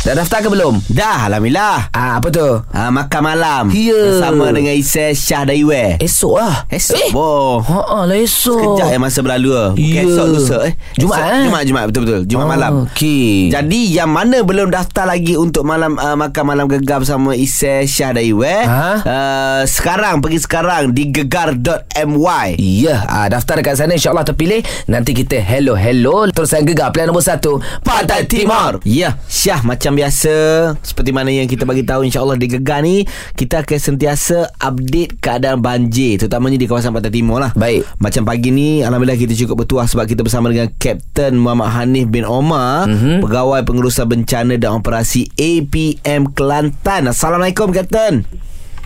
Dah daftar ke belum? Dah Alhamdulillah. Ah, apa tu? ha, Makan malam. Ya. Bersama dengan Isai Syah dari Weh Esok lah. Esok eh? Boh. Ha lah esok. Kejap yang masa berlalu lah. Bukan Ya. esok lusa eh. Jumaat, esok, eh? Jumaat Jumaat. Betul-betul Jumaat Ah, malam. okey. Jadi yang mana belum daftar lagi Untuk malam uh, Makan malam gegar Bersama Isai Syah dari Weh Ha? uh, Sekarang Pergi sekarang Di gegar.my Ya, ah, daftar dekat sana insyaAllah terpilih. Nanti kita hello hello. Terusan gegar pilihan nombor satu. Pantai Timur. Ya, Syah macam biasa seperti mana yang kita bagi tahu insya-Allah di Gegar ni kita akan sentiasa update keadaan banjir terutamanya di kawasan Pantai Timur lah. Baik. Macam pagi ni alhamdulillah kita cukup bertuah sebab kita bersama dengan Kapten Muhammad Hanif bin Omar, Mhm. mm-hmm. pegawai pengurusan bencana dan operasi APM Kelantan. Assalamualaikum Kapten.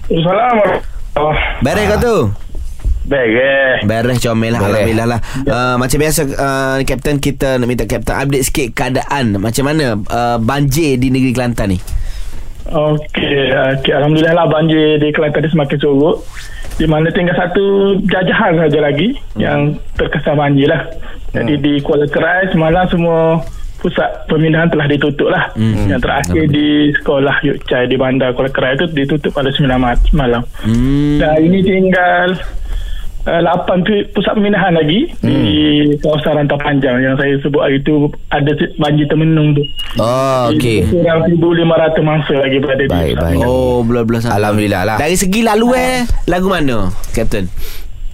Assalamualaikum. Oh, Beres kau tu? Baik eh. Beres comel lah Beres. Alhamdulillah lah uh, Macam biasa uh, Kapten kita nak minta Kapten update sikit keadaan Macam mana uh, banjir di negeri Kelantan ni Okey, okay. Alhamdulillah lah banjir di Kelantan ni semakin surut. Di mana tinggal satu jajahan saja lagi hmm. yang terkesan banjir lah. Jadi di Kuala Kerai semalam semua pusat pemindahan telah ditutup lah. Hmm. Yang terakhir di sekolah Yuk Chai di bandar Kuala Kerai itu ditutup pada 9 Mac malam. Hmm. Dan ini tinggal uh, 8 tu- pusat pemindahan lagi hmm. di kawasan Rantau Panjang yang saya sebut hari itu ada banjir termenung tu. Oh, okey Kurang 1,500 mangsa lagi berada di Baik, pusat baik. Oh, belah-belah sana. Alhamdulillah lah Dari segi lalu eh, lagu mana, Kapten?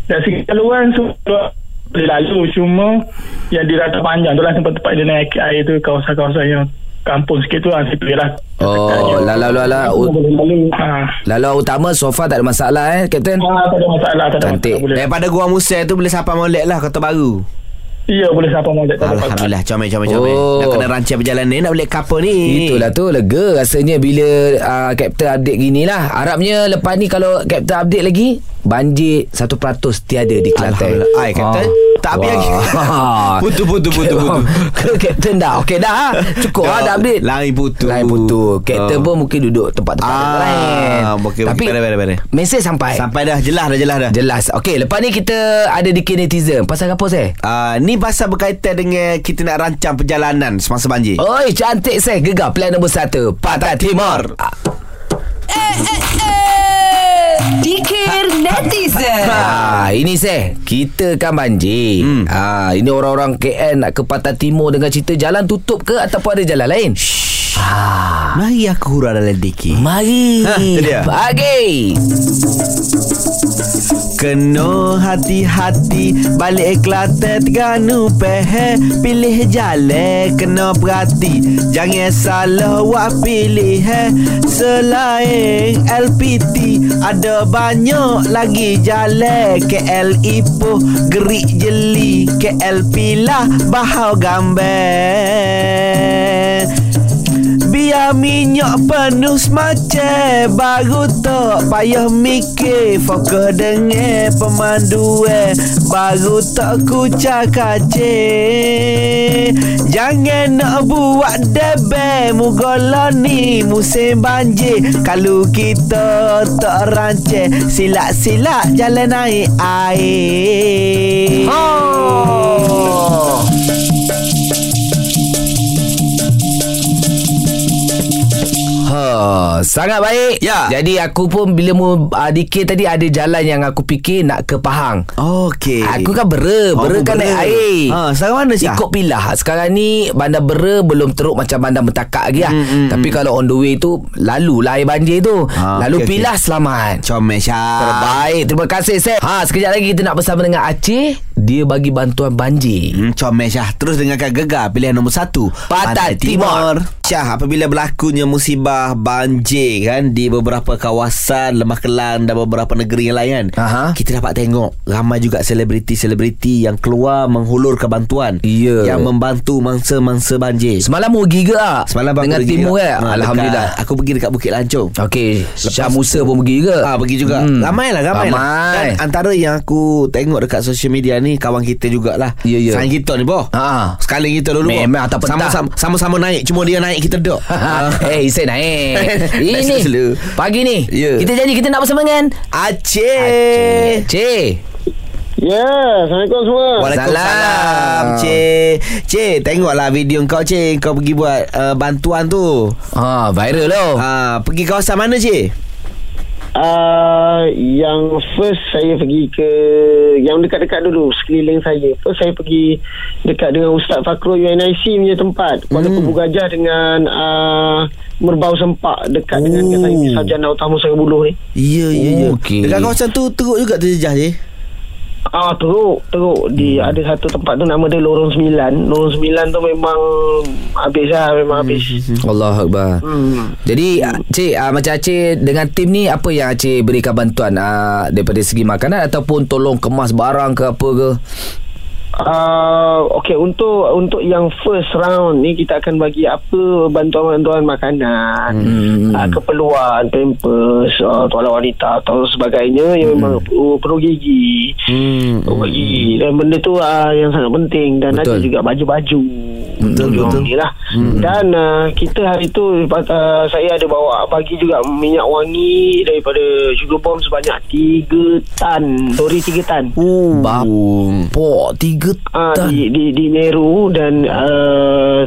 Dari segi keluhan semua boleh lalu cuma yang di Rantau Panjang tu lah tempat-tempat dia naik air tu kawasan-kawasan yang kampung sikit tu lah situ je lah. Oh, lalau lalau Semua boleh lalu. Ha. Lalau utama sofa tak ada masalah eh Kapten Ha, tak ada masalah, tak ada Cantik. masalah. Daripada Gua Musa tu boleh sapa molek lah kota baru. Ya, boleh siapa mau tak ada masalah. Alhamdulillah, comel comel comel. Oh. Nak kena rancang perjalanan nak balik kapal ni. Itulah tu lega rasanya bila uh, Kapten update gini lah Harapnya lepas ni kalau Kapten update lagi Banjir 1% tiada di Kelantan Alhamdulillah. Ai, Kapten. Tak habis lagi. Putu, putu, putu, putu. Kalau Kapten dah Okey dah Cukup lah dah update Lain putu. Lain putu Kapten Oh. pun mungkin duduk tempat-tempat Ah, lain okey. Tapi Beres, beres, beres. Mesej sampai Sampai dah jelas dah jelas dah. Jelas Okey lepas ni kita Ada di netizen Pasal apa saya? Uh, ni pasal berkaitan dengan kita nak rancang perjalanan semasa banjir. Oi cantik saya Gegar plan nombor 1 Pantai Timur Ah, Dikir ini saya Kita kan banjir. Hmm. ha, Ini orang-orang KL Nak ke Pantai Timur Dengan cerita jalan tutup ke Ataupun ada jalan lain? Ha. Mari aku hurah dalam dikit. Mari. Ha, dia. Pagi Kena hati-hati Balik Kelantan Terengganu pehe. Pilih jalan Kena perhati Jangan salah Wak pilih he. Selain LPT Ada banyak lagi jalan. KL Ipoh Gerik jeli. KL Pilah Bahau gambar Biar minyak penuh semacam. Baru tak payah mikir. Fokus dengan pemanduan. Baru tak kucak kacir. Jangan nak buat debel. Mugola ni musim banjir. Kalau kita tak rancang Silap-silap jalan naik air. Oh Ha, sangat baik. Ya. Jadi aku pun bila mu uh, dikir tadi ada jalan yang aku fikir nak ke Pahang. Okey Aku kan bera, Oh, bera kan bera. naik air. Ha, sekarang mana, Syah? Ikut pilah. Sekarang ni bandar bera belum teruk macam bandar mentakak lagi lah. Hmm, hmm, Tapi kalau on the way tu lalulah air banjir tu. Ha, Lalu okey. pilah selamat. Comel Syah Terbaik. Terima kasih Seth. Ha, sekejap lagi kita nak bersama dengan Aceh. Dia bagi bantuan banjir. Hmm, comel Syah Terus dengarkan Gegar Pilihan nombor satu Pantai Timur. Syah apabila berlakunya musibah banjir kan Di beberapa kawasan Lemah Kelang Dan beberapa negeri yang lain kan Aha. Kita dapat tengok Ramai juga selebriti-selebriti Yang keluar menghulurkan bantuan Ya. Yang membantu mangsa-mangsa banjir Semalam pergi ke tak? Semalam aku Dengan timur juga. kan? Ha, Alhamdulillah. dekat- Aku pergi dekat Bukit Lancung Okey, Syah Musa pun pergi ke? Ah pergi juga. Hmm. Ramai lah, ramai, Ramai. lah. Dan antara yang aku tengok dekat social media ni kawan kita jugalah. Ya, ya. Sayang kita ni, boh. Ha. Sekali kita dulu, boh. Memang, tak. Sama-sama sama-sama naik, cuma dia naik kita duduk. Eh, naik. Naik Ini pagi ni. Ya. Kita janji kita nak bersama dengan Aceh. Cik. Ya, Assalamualaikum semua. Waalaikumsalam Salam. Cik Cik tengoklah video kau Cik Kau pergi buat uh, bantuan tu Ha, viral tu. ha, Pergi kawasan mana Cik? Uh, yang first saya pergi ke yang dekat-dekat dulu sekeliling saya. First saya pergi dekat dengan Ustaz Fakrul UNIC punya tempat. Kuala hmm. Kubu Gajah dengan uh, Merbau Sempak dekat oh. dengan kata Sarjana Utama Sarabuluh ni. Ya ya ya Okey. Dekat kawasan tu teruk juga terjejah Cik Ah teruk teruk di ada satu tempat tu nama dia Lorong 9. Lorong 9 tu memang habis lah memang habis. Allah Akbar. Hmm. Jadi Cik uh, Macam Aceh Dengan tim ni Apa yang Aceh berikan bantuan uh, Daripada segi makanan Ataupun tolong kemas barang ke apa ke Uh, okay untuk untuk yang first round ni kita akan bagi apa bantuan-bantuan makanan hmm. uh, keperluan pampers uh, tuala wanita atau sebagainya yang hmm. memang perlu, perlu gigi hmm. perlu gigi dan benda tu uh, yang sangat penting dan betul. ada juga baju-baju betul-betul betul. Lah. Hmm. dan uh, kita hari tu uh, saya ada bawa bagi juga minyak wangi daripada sugar bomb sebanyak 3 tan lori 3 tan oh, bapak 3 Ah, getah. Uh, di, di, di Nehru dan uh,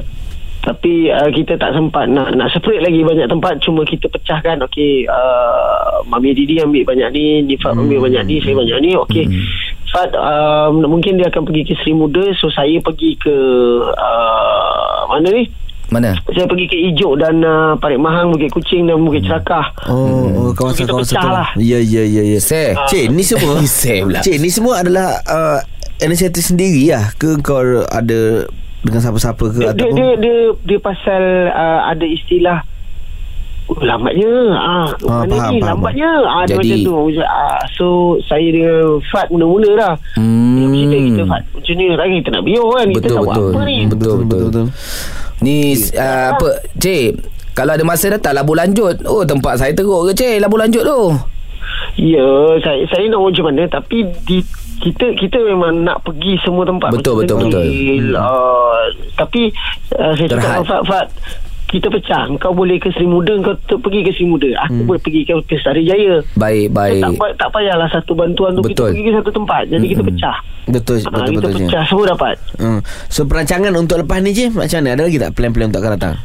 tapi uh, kita tak sempat nak nak spread lagi banyak tempat. Cuma kita pecahkan okey uh, mami didi ambil banyak ni nifat hmm. ambil banyak ni saya banyak ni. Okey. Hmm. fat um, mungkin dia akan pergi ke Sri Muda. So saya pergi ke uh, mana ni? Mana? Saya pergi ke Ijuk dan uh, Parit Mahang Bukit Kucing dan Bukit Cerakah oh, oh hmm. kawasan-kawasan kawasan tu. Lah. ya ya ya. Ya Uh, cik ni semua Sir pula. Cik ni semua adalah uh, inisiatif sendiri lah ke kau ada dengan siapa-siapa ke dia, dia, ataupun dia, dia, dia pasal uh, ada istilah Oh, lambatnya. Ah, Ah, mana faham, ni faham, lambatnya. Ah, dia Jadi- macam tu. Ah, so saya dengan Fat mula-mula dah Hmm. dia cerita kita Fat macam ni. Lagi kita nak biar kan. Kita Betul nak buat betul. apa ni. Betul betul. Ni uh, apa? Cik kalau ada masa datang Labu Lanjut. Oh tempat saya teruk ke Cik? Labu Lanjut tu. Ya saya saya nak macam mana tapi di kita kita memang nak pergi semua tempat Betul, Macam betul, Degil, uh, tapi uh, saya cakap Terhad. dengan Fat Fat kita pecah Kau boleh ke Seri Muda Kau ter- pergi ke Seri Muda Aku boleh pergi ke, ke Sari Jaya Baik So, baik tak, pa- tak payahlah satu bantuan tu Betul. kita pergi ke satu tempat. Jadi kita pecah. Betul Ha, betul kita betul. Cik. pecah semua dapat. Hmm. So perancangan untuk lepas ni je macam mana? Ada lagi tak plan-plan untuk akan datang?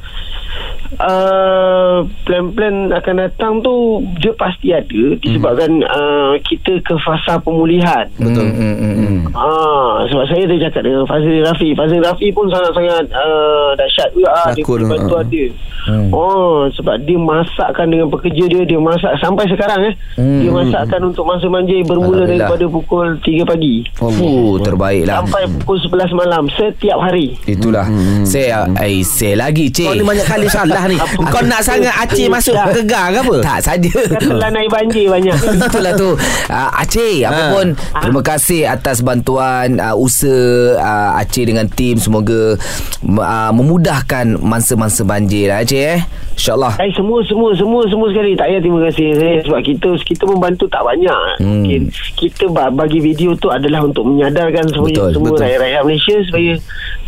Uh, plan-plan akan datang tu dia pasti ada disebabkan uh, kita ke fasa pemulihan. Betul. Hmm, hmm, hmm. Ah, sebab saya dah cakap dengan Fazil Rafi. Fazil Rafi pun sangat-sangat uh, dahsyat juga ah, dia Takut, punya bantuan ah. dia. Hmm. Oh, sebab dia masakkan dengan pekerja dia, dia masak sampai sekarang eh. Hmm, Dia hmm, masakkan untuk masa manjai bermula daripada pukul 3 pagi. Oh terbaik lah Sampai pukul 11 malam setiap hari. Itulah Saya Eh saya lagi Cik Kau ni banyak kali salah ni. Kau nak sangat Aceh masuk Tak. gegar ke apa? Tak saja Katalah naik banjir banyak. Itulah tu uh, Aceh Apa Ha. pun Terima kasih atas bantuan uh, Usaha uh, Aceh dengan tim Semoga uh, Memudahkan Masa-masa banjir lah Aceh eh InsyaAllah Eh semua semua semua semua sekali tak payah terima kasih saya sebab kita kita membantu tak banyak. Hmm. Mungkin kita ba- bagi video tu adalah untuk menyadarkan semua Betul, semua betul. rakyat-rakyat Malaysia supaya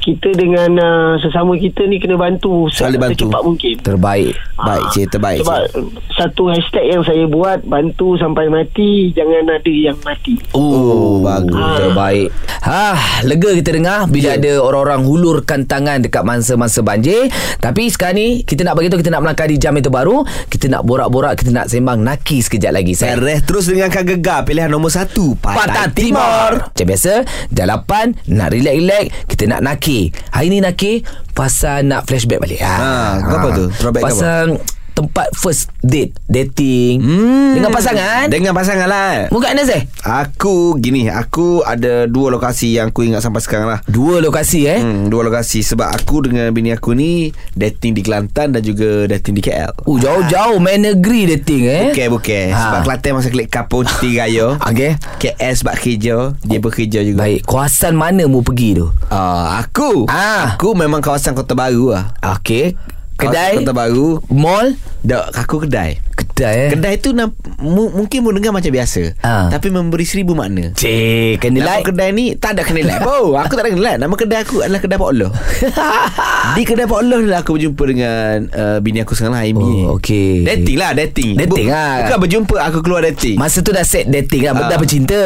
kita dengan uh, sesama kita ni kena bantu Saling bantu. secepat mungkin. Terbaik. Baik, Ah, Cik, terbaik, Sebab satu hashtag yang saya buat bantu sampai mati jangan ada yang mati. Oh, bagus. Ah. Terbaik. Ha, Lega kita dengar Bila ada orang-orang Hulurkan tangan Dekat masa-masa banjir. Tapi sekarang ni Kita nak beritahu Kita nak melangkah di jam itu baru. Kita nak borak-borak Kita nak sembang Naki sekejap lagi Saya Beres terus dengan Kak Gegar. Pilihan nombor satu Patah Timur. Macam biasa Jalapan Nak relax-relax Kita nak naki Hari ni naki Pasal nak flashback balik. Ha, apa tu? Throwback Pasal Tempat first date Dating. Hmm. Dengan pasangan? Dengan pasangan lah. Bukan Anas eh? Aku Gini Aku ada dua lokasi Yang aku ingat sampai sekarang lah. Dua lokasi eh? Hmm, dua lokasi. Sebab aku dengan bini aku ni dating di Kelantan dan juga dating di KL. Oh jauh-jauh. Main negeri dating eh? Bukan bukan. Ha. Sebab Kelantan masa klik kapur cuti raya. Okey. KL sebab kerja. Dia bekerja juga. Baik. Kawasan mana mu pergi tu? Uh, Aku. Ah. Aku memang kawasan Kota Baru lah. Okey Kedai Kota Baru. Mall Dek, aku kedai Kedai eh Kedai tu nam, mu, mungkin pun dengar macam biasa Ah. Tapi memberi seribu makna Cik Kena Nama like kedai ni tak ada kena like Oh, aku tak ada kena. Nama kedai aku adalah kedai Pak Allah. Di kedai Pak Allah lah aku berjumpa dengan uh, bini aku sekarang lah, Amy. Oh, okey. Dating lah, dating. Dating Bu- lah. Bukan berjumpa, aku keluar dating. Masa tu dah set dating lah Dah Ah. bercinta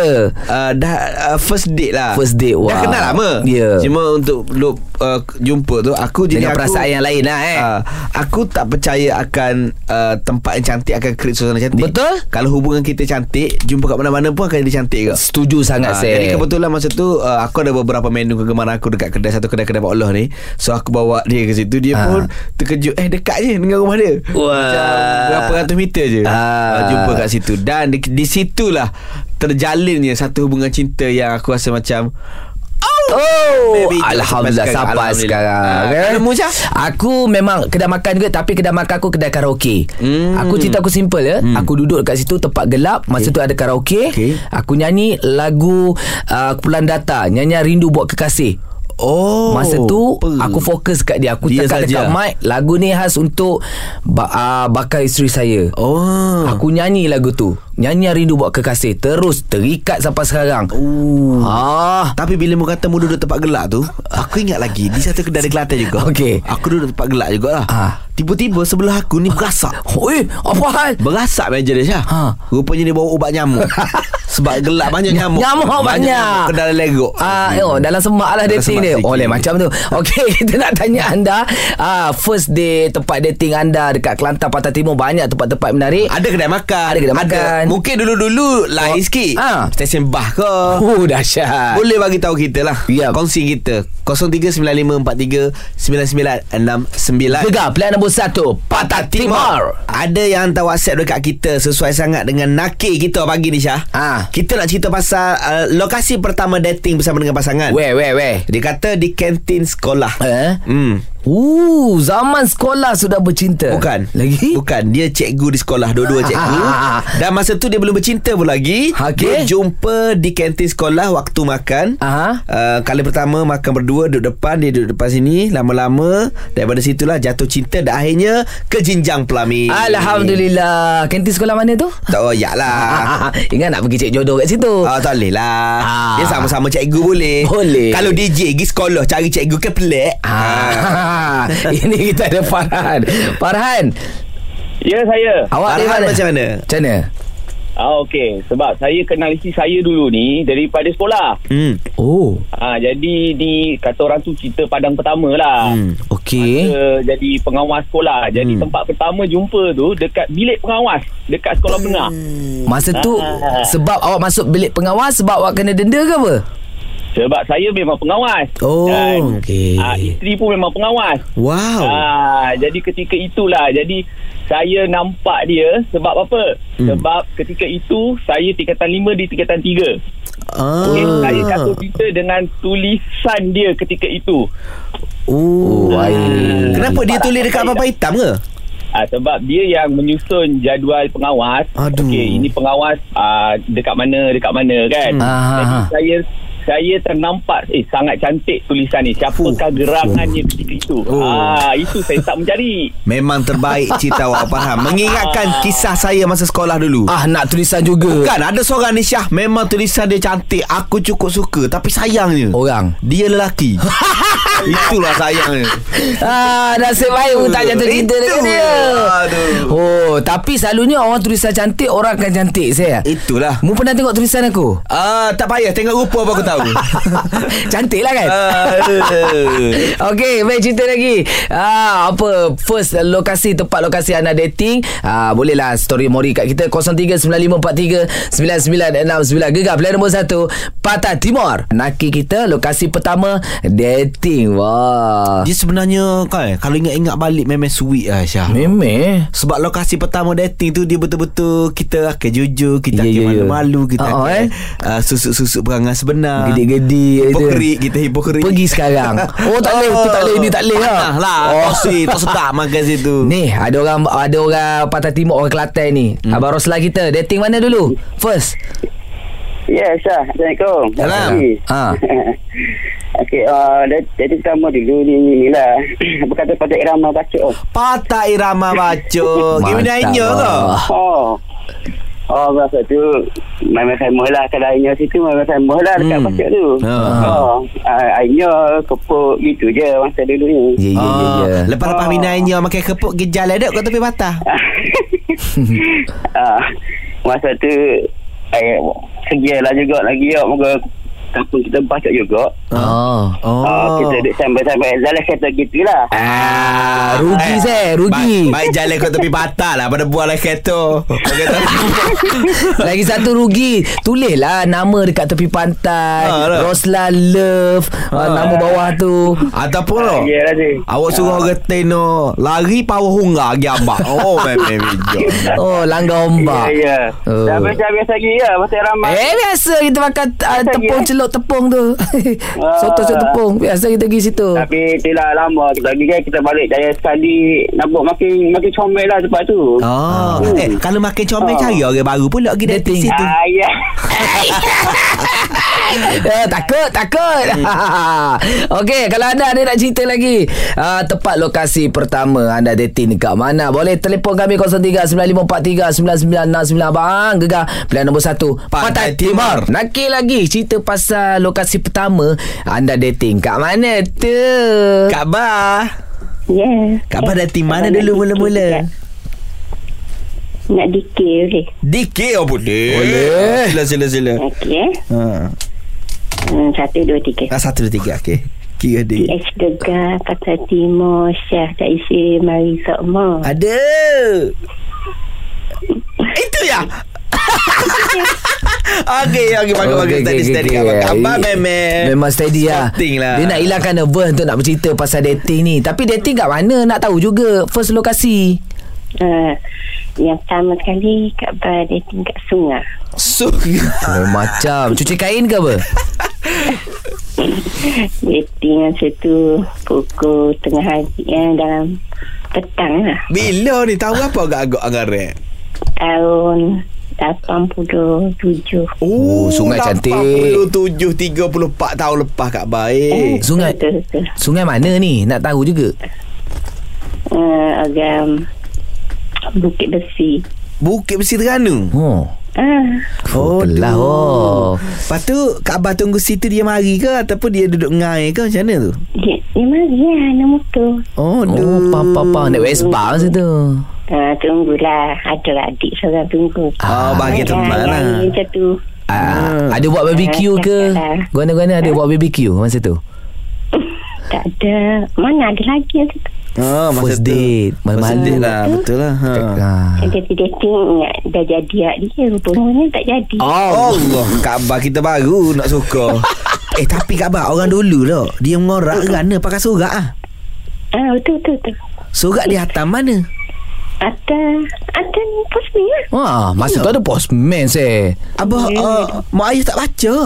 Uh, dah uh, first date lah First date, Dah wah. kenal lama Ya. Cuma untuk look, uh, Jumpa tu Aku jadi Dengan aku, perasaan yang lain lah eh Uh, aku tak percaya akan uh, tempat yang cantik akan create suasana cantik. Betul. Kalau hubungan kita cantik, jumpa kat mana-mana pun akan jadi cantik ke. Setuju sangat Ah, saya Jadi kebetulan masa tu uh, Aku ada beberapa menu kegemaran aku Dekat kedai Satu kedai-kedai Pak Allah ni So aku bawa dia ke situ Dia Ah. pun terkejut Eh dekat je dengan rumah dia Wah. Macam berapa ratus meter je Ah. uh, Jumpa kat situ Dan di, di situlah Terjalinnya satu hubungan cinta Yang aku rasa macam Oh Baby, Alhamdulillah sampai sekarang. Alhamdulillah. kan? Mu, Syah? Aku memang Kedai makan juga Tapi kedai makan aku Kedai karaoke Hmm. Aku cerita aku simple ya Aku duduk kat situ Tempat gelap Masa tu ada karaoke Okey. Aku nyanyi Lagu uh, Kumpulan Data Nyanyi Rindu Buat Kekasih Oh Masa tu? Aku fokus kat dia Aku Dia cakap dekat saja. mic Lagu ni khas untuk ba- uh, Bakal isteri saya Oh Aku nyanyi lagu tu Nyanyi Rindu Buat Kekasih Terus terikat sampai sekarang Oh. Ah, Tapi bila mu kata mu duduk tempat gelap tu Aku ingat lagi Di satu kedai di Kelantan juga Okey. Aku duduk tempat gelap jugalah Ah. Tiba-tiba sebelah aku ni berasak Oi, apa hal? Berasak meja dia Syah Ha. Rupanya dia bawa ubat nyamuk Sebab gelap banyak nyamuk Nyamuk banyak. nyamuk Kedai legok Ah, yo, dalam semak lah Dalam semak dia. sikit. Oleh macam tu. Okey, kita nak tanya anda, ah first day tempat dating anda dekat Kelantan Pantai Timur banyak tempat-tempat menarik. Ada kedai makan Ada kedai makan. Mungkin dulu-dulu Lain Oh. sikit Ah. Stesen bah ke Oh, dahsyat. Boleh bagi tahu kita lah Ya. Kongsi kita 0395439969 Gegar plan nombor 1 Pantai Timur. Ada yang hantar WhatsApp dekat kita Sesuai sangat dengan nakir kita pagi ni Syah Ah. Kita nak cerita pasal uh, Lokasi pertama dating bersama dengan pasangan Weh, weh, weh. Dia kata di kantin sekolah Eh? Hmm. Uh, zaman sekolah sudah bercinta. Bukan Lagi? Bukan Dia cikgu di sekolah Dua-dua cikgu Dan masa tu dia belum bercinta pun lagi. Dia jumpa di kantin sekolah Waktu makan Aha. uh, Kali pertama makan berdua Duduk depan Dia duduk depan sini Lama-lama Daripada situlah Jatuh cinta Dan akhirnya Ke jenjang pelamin Alhamdulillah. Kantin sekolah mana tu? Tak royak lah Ingat nak pergi cek jodoh kat situ. Ah, tak boleh lah Ah. Dia sama-sama cikgu boleh Boleh. Kalau DJ pergi sekolah Cari cikgu ke pelik Ah. Ini kita ada Farhan. Farhan, Ya saya. awak Farhan mana? macam mana? Macam mana? Ah okey, sebab saya kenal isteri saya dulu ni daripada sekolah. Hmm. Oh, Ah jadi ni kata orang tu cerita padang pertama lah. Hmm. okey. Jadi pengawas sekolah. Jadi tempat pertama jumpa tu dekat bilik pengawas dekat sekolah menengah. Masa tu Ah. sebab awak masuk bilik pengawas sebab awak kena denda ke apa? Sebab saya memang pengawas. Oh, Dan, okey. ah, isteri pun memang pengawas. Wow Ah, jadi ketika itulah jadi saya nampak dia sebab apa? Hmm. Sebab ketika itu saya tingkatan 5 di tingkatan 3. ah. Okay, saya jatuh cinta dengan tulisan dia ketika itu. Oh, baik. Kenapa dia tulis dekat apa-apa hitam ke? Ah, sebab dia yang menyusun jadual pengawas. Aduh. Okey, ini pengawas ah, dekat mana dekat mana kan. Hmm. Ah, Jadi ah. saya saya ternampak eh sangat cantik tulisan ni. Siapakah gerangannya ketika itu? Oh. Ah, itu saya tak mencari. Memang terbaik cerita awak faham Mengingatkan kisah saya masa sekolah dulu Ah, nak tulisan juga. Kan ada seorang ni Syah Memang tulisan dia cantik Aku cukup suka Tapi sayangnya Orang. Dia lelaki Itulah sayangnya Ah, nasib baik pun tak jatuh cinta dengan Itu. dia. Aduh. Oh, tapi selalunya orang tulisan cantik, orang akan cantik saya. Itulah Mu pernah tengok tulisan aku? Ah, tak payah tengok rupa apa aku tahu. Cantik lah kan? Ah, Okey, baik cerita lagi. Ah, apa first lokasi tempat lokasi anda dating? Ah, bolehlah story mori kat kita 0395439969 Gegar plan nombor 1 Pantai Timur. Naki kita lokasi pertama dating. Wah. Dia sebenarnya kan kalau ingat-ingat balik memang sweet lah Syah. Memeh. Sebab lokasi pertama dating tu dia betul-betul kita akan jujur, kita Ya, akan ya, ya. malu-malu, kita Oh, akan eh. uh, susuk-susuk perangai sebenar. Gedi-gedi Hipokrit, kita hipokrit. Pergi sekarang. Oh tak boleh, tu tak boleh, ni tak boleh lah. Lah. Oh. Oh. Tosi, tak sedap makan situ. Ni ada orang ada orang Pantai Timur orang Kelantan ni. Hmm. Abang Rosla kita dating mana dulu? First. Ya, Syah. Assalamualaikum. Salam. Ha. Okey, uh, jadi pertama dulu ni, ni lah. Apa kata pada irama baca. Oh. Patah irama bacok. Gimana nanya ke? ah. Oh. Oh, masa tu main-main famous lah. Kalau Ainya situ main-main famous lah dekat Hmm. Pasir tu. Ha. Oh, uh, Ainya kepuk gitu je masa dulu ni. Ya, ya, ya, Ah, ya. Lepas-lepas Oh. minainya makan kepuk gejal ada kat tepi patah. ah, masa tu eh, segialah juga lagi ya. Moga kampung kita baca juga. Oh. Oh. Oh. kita duduk sampai-sampai jalan kereta gitu lah. Ah, rugi saya, rugi. Baik, baik jalan kat tepi patah lah pada buah lah kereta. Lagi satu rugi Tulislah nama dekat tepi pantai Ha, lah. Roslan Love ha. Nama bawah tu Ataupun lo. Lah tu. Awak suruh orang teno lari power hunga lagi abang. Oh memang bijak. Oh langgar Ya, ombak ya. Oh. Dah macam biasa lagi ya. Masa ramai. Eh biasa kita makan uh, tepung je. Celok tepung tu Soto celok tepung Biasa kita pergi situ Tapi itulah lama kita lagi kan kita balik jaya sekali nampak makin makin comel lah tempat tu. Oh, eh kalau makan comel Oh. cari orang baru pula pergi dating situ. Ah, ya. eh, takut, takut. Okey, kalau anda ada nak cerita lagi, uh, tepat lokasi pertama anda dating dekat mana? Boleh telefon kami 0395439969 bang. Gegar pilihan nombor 1 Pantai Timur. Nakil lagi cerita pasal lokasi pertama anda dating kat mana tu? Kak Bah. Ya. Kak Bah dating mana dulu mula-mula? Nak dikir boleh. Dikir oh boleh. Boleh. Sila sila sila. Okey. Ha. Hmm, satu, dua, tiga. Ah, satu dua tiga okey. Kira dia. PH Gegar, Pasar Timur, Syah tak isi Mari Sokmo. Ada. Itu ya. Okey, okey bagus bagus Okey, steady okey, steady. Kak Bah memang Memang steady lah lah. Dia nak hilangkan nervous Untuk nak bercerita pasal dating ni Tapi dating kat mana Nak tahu juga First lokasi Uh, yang pertama sekali Kak Bar dating kat sungai. So Lain macam Cuci kain ke apa? Dating masa tu pukul tengah hari yang dalam petang lah. Bila ni tahu apa agak-agak anggaran Tahun 87. Oh, sungai cantik. 87 34 tahun lepas Kak Baik. Sungai Betul, betul. Sungai mana ni? Nak tahu juga Uh, agam Bukit Besi. Bukit Besi Terengganu. Oh Ah, Oh, telah oh. Lepas tu Kak Abah tunggu situ dia mari ke ataupun dia duduk ngai ke macam mana tu? dia, dia mari lah nak motor. Oh, Oh, pam pam pam Naik Vespa masa tu Uh, tunggulah Ada adik seorang tunggu Oh, bagi Ah, teman yang- lah. yang Macam tu Ah, ada buat barbecue ke? Ah. Guna-guna ada buat barbecue masa tu? Tak ada Mana ada lagi yang tu Oh, masa First tu. date, First malam-malam. date lah, betul lah. Ha. Ah. Dia dating ingat Dah jadi hak dia Rupanya tak jadi Oh Allah Kak Abah kita baru nak suka Eh tapi Kak Abah Orang dulu lah Dia mengorak kerana pakai surat ah. Ah betul betul betul Surat di atas mana? Ada Ada pos ni lah Wah, masa tu ada postman se. Abah uh, Mak ayah tak baca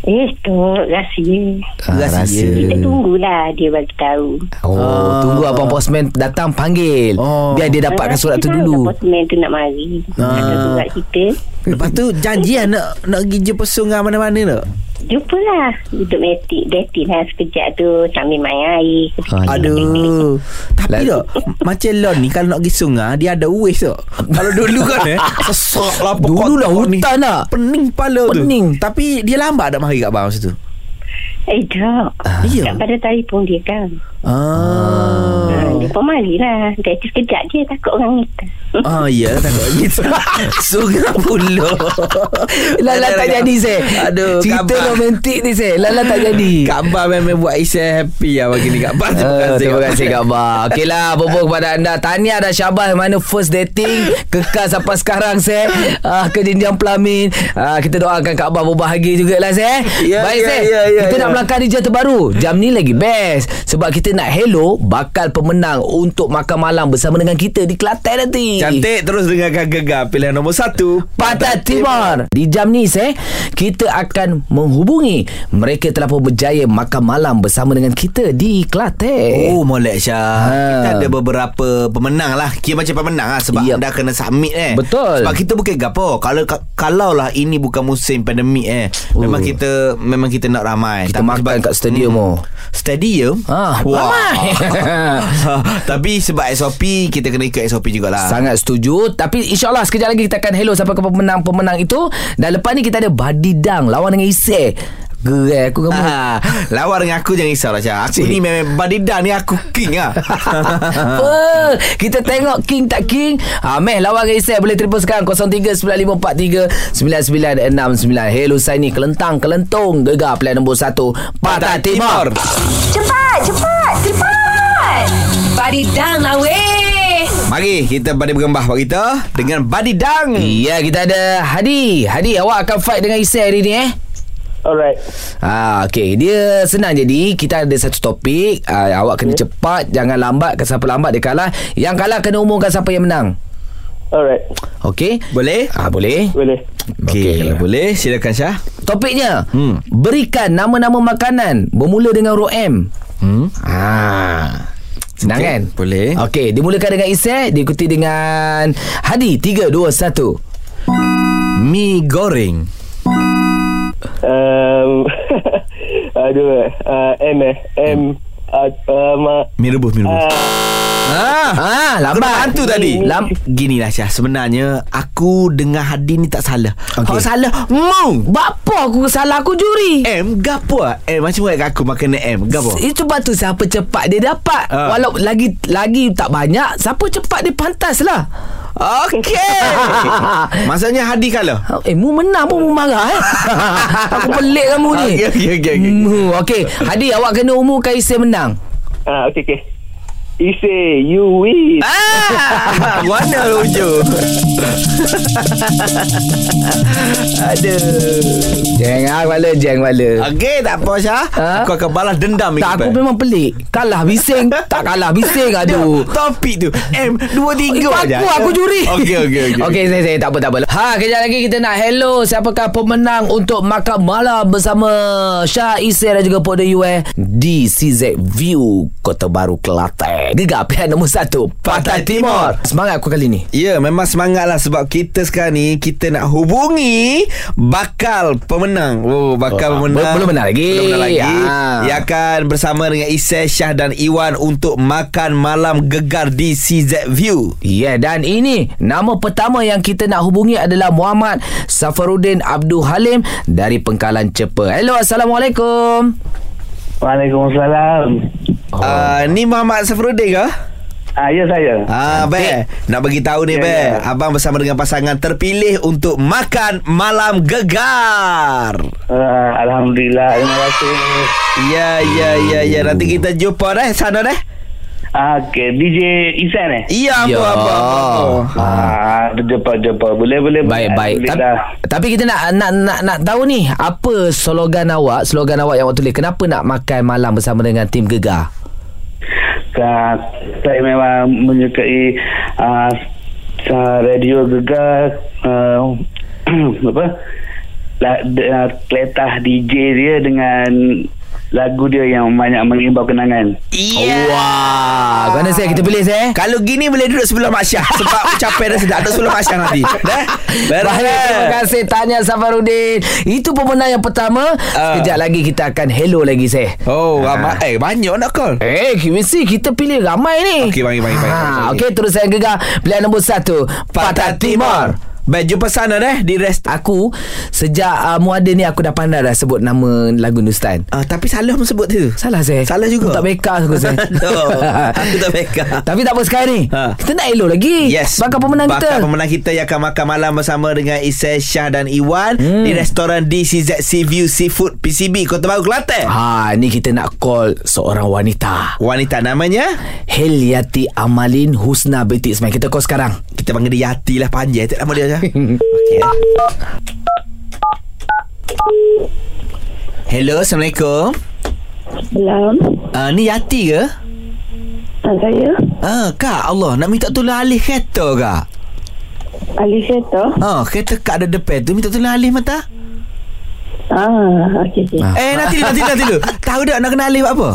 Eh tu rahsia Ah, Rahsia. Kita tunggulah Dia bagi tahu Oh, Ah. tunggu abang postman datang panggil. Oh. Biar dia dapatkan surat tu dulu. Postman tu nak mari Ah. Ada surat kita Lepas tu janji lah nak Nak pergi jumpa sungai mana-mana tak? Jumpa lah. Duduk meeting Dating lah. Sekejap tu Sambil main air. Ah, Aduh Tapi Lalu- tak Macam Lon ni Kalau nak pergi sungai Dia ada waste tak? Kalau dulu kan eh Sesak lah pokok Dulu lah hutan lah. Pening kepala tu. Pening. Tapi dia lambat tak mari kat bawah masa tu Eh tak iya. Tak pada telefon dia kan Ah. Ah, Dia pun mari lah Dating sekejap dia Takut orang kita Ah ya takut gitu. Sungai pula. Lala tak jadi se. Aduh, Cerita romantik ni se. Lala tak jadi. Kak Abah memang buat Isya happy lah bagi ni Kak Abah. Terima Uh, kasih. terima kasih Kak Abah Okeylah Bobo kepada anda Tahniah dan Syabas Mana first dating Kekal sampai sekarang se uh, Ke jenjang pelamin uh, Kita doakan Kak Abah berbahagia jugalah se Ya, Baik ya, se ya, ya, Kita ya. nak melangkah di jam terbaru Jam ni lagi best Sebab kita nak hello Bakal pemenang untuk makan malam bersama dengan kita di Kelantan nanti. Cantik terus dengarkan gegar pilihan nombor satu. Pantai Timur. Di jam ni saya kita akan menghubungi mereka telah pun berjaya makan malam bersama dengan kita di Kelantan. Oh molek Syah Ha. Kita ada beberapa pemenang lah Kira macam pemenang lah Sebab Yep. dah kena submit eh Betul. Sebab kita bukan gapo Kalau kalau lah ini bukan musim pandemik eh Memang Oh. kita Memang kita nak ramai Kita makan kat stadium oh. Stadium? Ah, Wah. Tapi sebab SOP Kita kena ikut SOP jugalah Sangat setuju Tapi insyaAllah sekejap lagi Kita akan hello ke pemenang-pemenang itu Dan lepas ni kita ada Badidang Lawan dengan Isai Gerai aku kamu? Ha, lawan dengan aku jangan risau lah Syah. Aku Cik. ni memang badidan ni aku king lah. Apa? Kita tengok King tak King. Ha, Meh lawan dengan Isai. Boleh telefon sekarang. 0395439969 Hello saya ni. Kelentang Kelentung. Gegar pilihan nombor 1 Pantai Timur. Cepat, cepat, cepat. Badidang lah weh. Mari kita pada bergembah Pak kita Dengan badidang Ya kita ada Hadi. Hadi awak akan fight dengan Isai hari ni eh Alright. Ah, okay. Dia senang jadi Kita ada satu topik ah, Awak kena cepat Jangan lambat Siapa lambat dia kalah Yang kalah kena umumkan siapa yang menang Alright. Okey Boleh? ah, Boleh Boleh. Okey, Okey. boleh silakan Syah. Topiknya Hmm. Berikan nama-nama makanan Bermula dengan huruf M Hmm. ah. Senang Okey, kan boleh. Okey Dimulakan dengan Isai Diikuti dengan Hadi 3, 2, 1 Mi goreng. Um, aduh, uh, M eh. M. Uh, uh, ma, Mi rebus, mi rebus. uh, Ah, Ah, Aku lambat dah bantu tadi Lam- Gini lah Syah Sebenarnya Aku dengan Hadi ni tak salah Okey. Kau salah Mu Bapa aku salah aku juri M Gapo M macam mana aku makan M Gapo Itu sebab tu siapa cepat dia dapat. Ah. Walau lagi lagi tak banyak, siapa cepat dia pantas lah. Okey Maksudnya Hadi kalah Eh, mu menang pun mu marah eh. Aku pelik kamu ni. Okey, okey, okey, okey. Mu, okey. Hadi awak kena umumkan Isai menang. ah, okay, okay. Ise, you win. Ah, Mana hujung Aduh Jeng ah kepala, jeng kepala. Okey tak apa Syah Ha? Aku akan balas dendam Tak, aku memang pelik. Kalah bising, tak kalah bising. Aduh. Topik tu M Dua tiga Aku, aja. aku juri. Okey okey okey Okey, saya, saya tak apa tak apa. Ha, kejap lagi kita nak hello siapakah pemenang untuk makan malam bersama Syah Isai dan juga Podo UA di CZ View Kota Baru Kelantan. Gegar pilihan nombor 1 Pantai Timur. Semangat aku kali ni. Ya memang semangat lah Sebab kita sekarang ni Kita nak hubungi Bakal pemenang Oh bakal Oh, pemenang belum- belum menang lagi. Belum menang lagi Ah. Dia akan bersama dengan Isai Syah dan Iwan Untuk makan malam gegar di CZ View Ya yeah, dan ini nama pertama yang kita nak hubungi adalah Muhammad Safaruddin Abdul Halim dari Pengkalan Cepa. Hello Assalamualaikum. Waalaikumsalam. Oh. uh, Ni Muhammad Safaruddin ke? Ah, ya saya. Ah, Be, nak bagi tahu ni, Ya, Be. ya. Abang bersama dengan pasangan terpilih untuk makan malam gegar. Uh, Alhamdulillah. Terima kasih. Ya, ya, ya, ya. Nanti kita jumpa deh sana deh. Ah, okay. DJ Isan eh? Iya, apa, Ya. apa, apa. Ah, jumpa-jumpa. Boleh, boleh. Baik baik. Ta- Alhamdulillah. tapi kita nak nak nak nak tahu ni apa slogan awak, slogan awak yang awak tulis. Kenapa nak makan malam bersama dengan tim Gegar? Ka- saya memang menyukai uh, radio gegar uh, apa uh, keletah DJ dia dengan lagu dia yang banyak mengimbau kenangan. Iya. Wah, mana saya kita pilih saya? Kalau gini boleh duduk sebelah Mak Syah Sebab ucapan dah sedap Duduk sebelah Mak Syah nanti Dah Baik, terima kasih Tanya Safarudin. Itu pemenang yang pertama. Ah. Sekejap lagi kita akan hello lagi saya. Oh Ah. ramai Eh banyak nak call Eh, mesti kita pilih ramai ni. Okey, bagi, bagi, bagi. Ha, okey, terus saya gegar pilihan nombor satu. Pantai Timur. Baik jumpa sana deh Di rest Aku sejak uh, muada ni aku dah pandai dah sebut nama lagu Hindustan. Ah, tapi salah pun sebut tu. Salah saya. Salah juga. Aku tak beka aku saya. Aduh, aku tak beka. Tapi tak apa sekarang ni. Ha. Kita nak elok lagi. Yes Bakal pemenang Bakal kita. pemenang kita Yang akan makan malam Bersama dengan Isai Syah dan Iwan Hmm. Di restoran DCZ Sea View Seafood PCB Kota Baru Kelantan Ha, ni kita nak call seorang wanita. Wanita namanya Heliati Amalin Husna binti Ismail. Kita call sekarang. Kita panggil dia Yati lah Panjang tak nama dia Okey eh. Hello Assalamualaikum Belum. uh, Ni Yati ke? Ha, saya Ah, Kak Allah Nak minta tolong alih kereta kak ahli kereta. Ah, kereta kak ada depan tu Minta tolong alih mata Ah, okey okey. Eh nanti nanti nanti dulu Tahu tak nak kena alih buat apa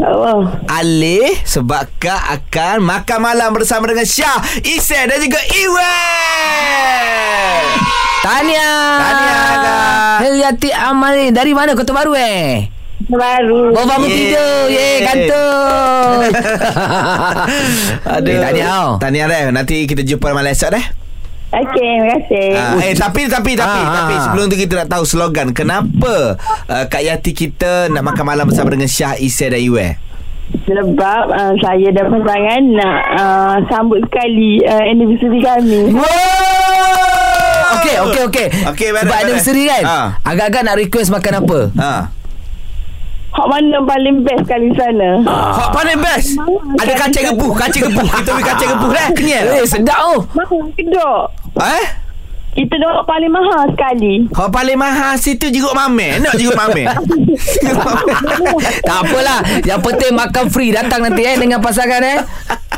Oh. Alih sebab Kak akan makan malam bersama dengan Syah, Isai dan juga Iwan. Tania. Tahniah, Kak. Heliati Amal ni. Dari mana Kota Baru eh? Baru. Baru bangun tidur. Ye, kantor. Aduh. Eh, tahniah tau. Tahniah dah. Nanti kita jumpa malam esok dah. Okey, terima kasih. Ah, eh tapi tapi tapi Ah, tapi ah. sebelum tu kita nak tahu slogan kenapa uh, Kak Yati kita nak makan malam bersama dengan Syah, Isai dan Iwan. Sebab uh, saya dan pasangan nak uh, sambut sekali uh, anniversary kami. Okey, okey, okey. Okey, beres, Sebab misteri kan? Ha. Agak-agak nak request makan apa? Ha. Hak mana paling best kali sana? Hak paling best. Ada kacang gebu, kacang gebu. Kita beli kacang gebu dah. Kenyal. Eh, sedap oh. Mahal kedok. Eh? Kita dah paling mahal sekali. Hak paling mahal situ jeruk mamen. Nak jeruk mamen. tak apalah. Yang penting makan free datang nanti eh dengan pasangan eh.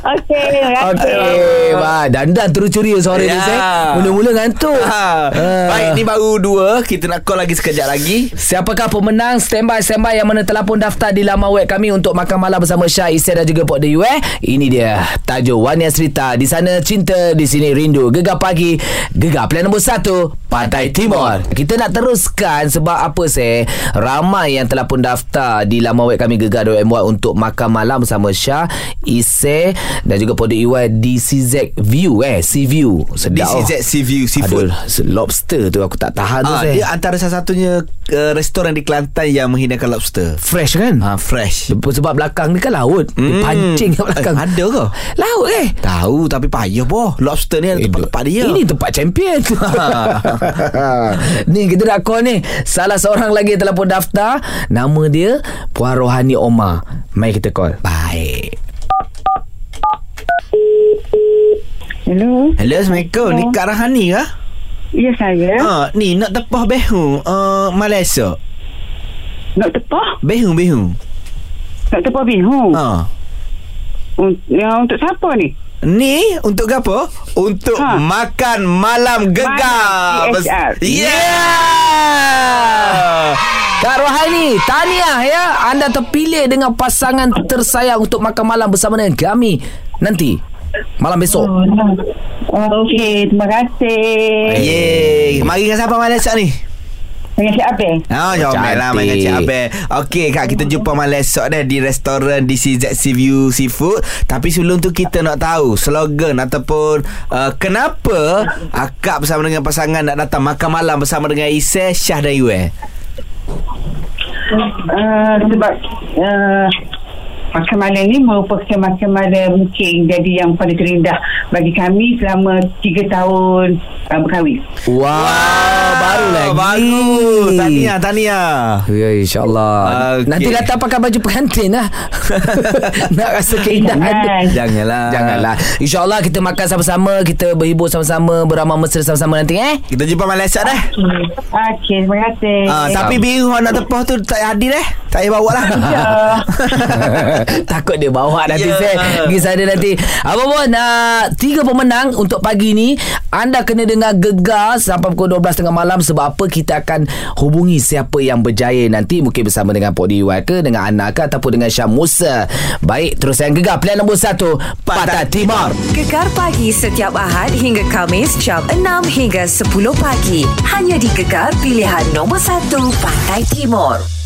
Okey. Okey, wah, dandan terus curi sore ni Ya. saya. Mula-mula ngantuk. Ha. Ah. Baik, ni baru dua. Kita nak call lagi sekejap lagi. Siapakah pemenang Standby Standby Yang mana telah pun daftar Di laman web kami Untuk makan malam bersama Syah Isya dan juga Pok The eh Ini dia Tajuk Wania Cerita Di sana cinta Di sini rindu Gegar pagi Gegar nombor satu Pantai Timur Kita nak teruskan Sebab apa saya Ramai yang telah pun daftar Di laman web kami Gegar.my Untuk makan malam bersama Syah Isya Dan juga Pok The Di CZ View eh Sea View Sedap oh. CZ Sea View Seafood. Aduh, lobster tu aku tak tahan tu Ah, saya. dia antara salah satunya uh, restoran di Kelantan yang menghidangkan lobster. Fresh kan? Ha, fresh. Sebab belakang ni kan laut Dia Hmm. pancing kat belakang Eh, ada ke? Laut eh Tahu tapi payah boh. Lobster ni ada tempat-tempat dia. Ini tempat champion Ni kita nak call ni Salah seorang lagi telah pun daftar Nama dia Puan Rohani Omar Mari kita call baik. Hello. Hello, Assalamualaikum. Ni Kak Rahani kah? Ya, saya. Ha, ni nak tepah behu uh, Malaysia. Nak tepah? Behu behu. Nak tepah bihu? Ha. Untuk, yang untuk siapa ni? Ni untuk apa? Untuk ha. Makan malam gegar. Malam CSR. Yeah. Kak Rohani Tahniah ya Anda terpilih dengan pasangan tersayang Untuk makan malam bersama dengan kami Nanti Malam besok Oh, Okey, terima kasih. Yeay. Mari dengan siapa malam esok ni? Dengan siapa? Oh, jom Cantik. lah dengan Cik Abel. Okey, Kak, kita jumpa malam esok dah di restoran di CZ Sea View Seafood. Tapi sebelum tu kita nak tahu slogan ataupun uh, kenapa akak bersama dengan pasangan nak datang makan malam bersama dengan Isai, Syah dan Yue. Uh, sebab uh, makan malam ni merupakan makan malam mungkin jadi yang paling terindah bagi kami selama 3 tahun uh, berkahwin. Wow, Baru lagi Bagus. Tahniah, tahniah. Ya insyaAllah Okey. Nanti datang pakai baju pengantin lah Nak rasa keindahan Jangan. Janganlah. Janganlah InsyaAllah kita makan sama-sama Kita berhibur sama-sama Beramah mesra sama-sama nanti eh Kita jumpa malam esok dah. Okey, terima kasih. Ah, tapi biru nak tepah tu tak hadir eh. Tak payah bawa lah. Takut dia bawa nanti Ya. yeah. saya Pergi sana nanti Apa pun uh, Tiga pemenang Untuk pagi ni Anda kena dengar gegar Sampai pukul 12 tengah malam Sebab apa Kita akan hubungi Siapa yang berjaya nanti Mungkin bersama dengan Pok Diwai ke Dengan Ana ke Ataupun dengan Syah Musa Baik Terus yang gegar Pilihan nombor 1 Pantai Timur Gegar pagi setiap Ahad hingga Kamis jam 6 hingga 10 pagi. Hanya di Gegar pilihan nombor 1 Pantai Timur.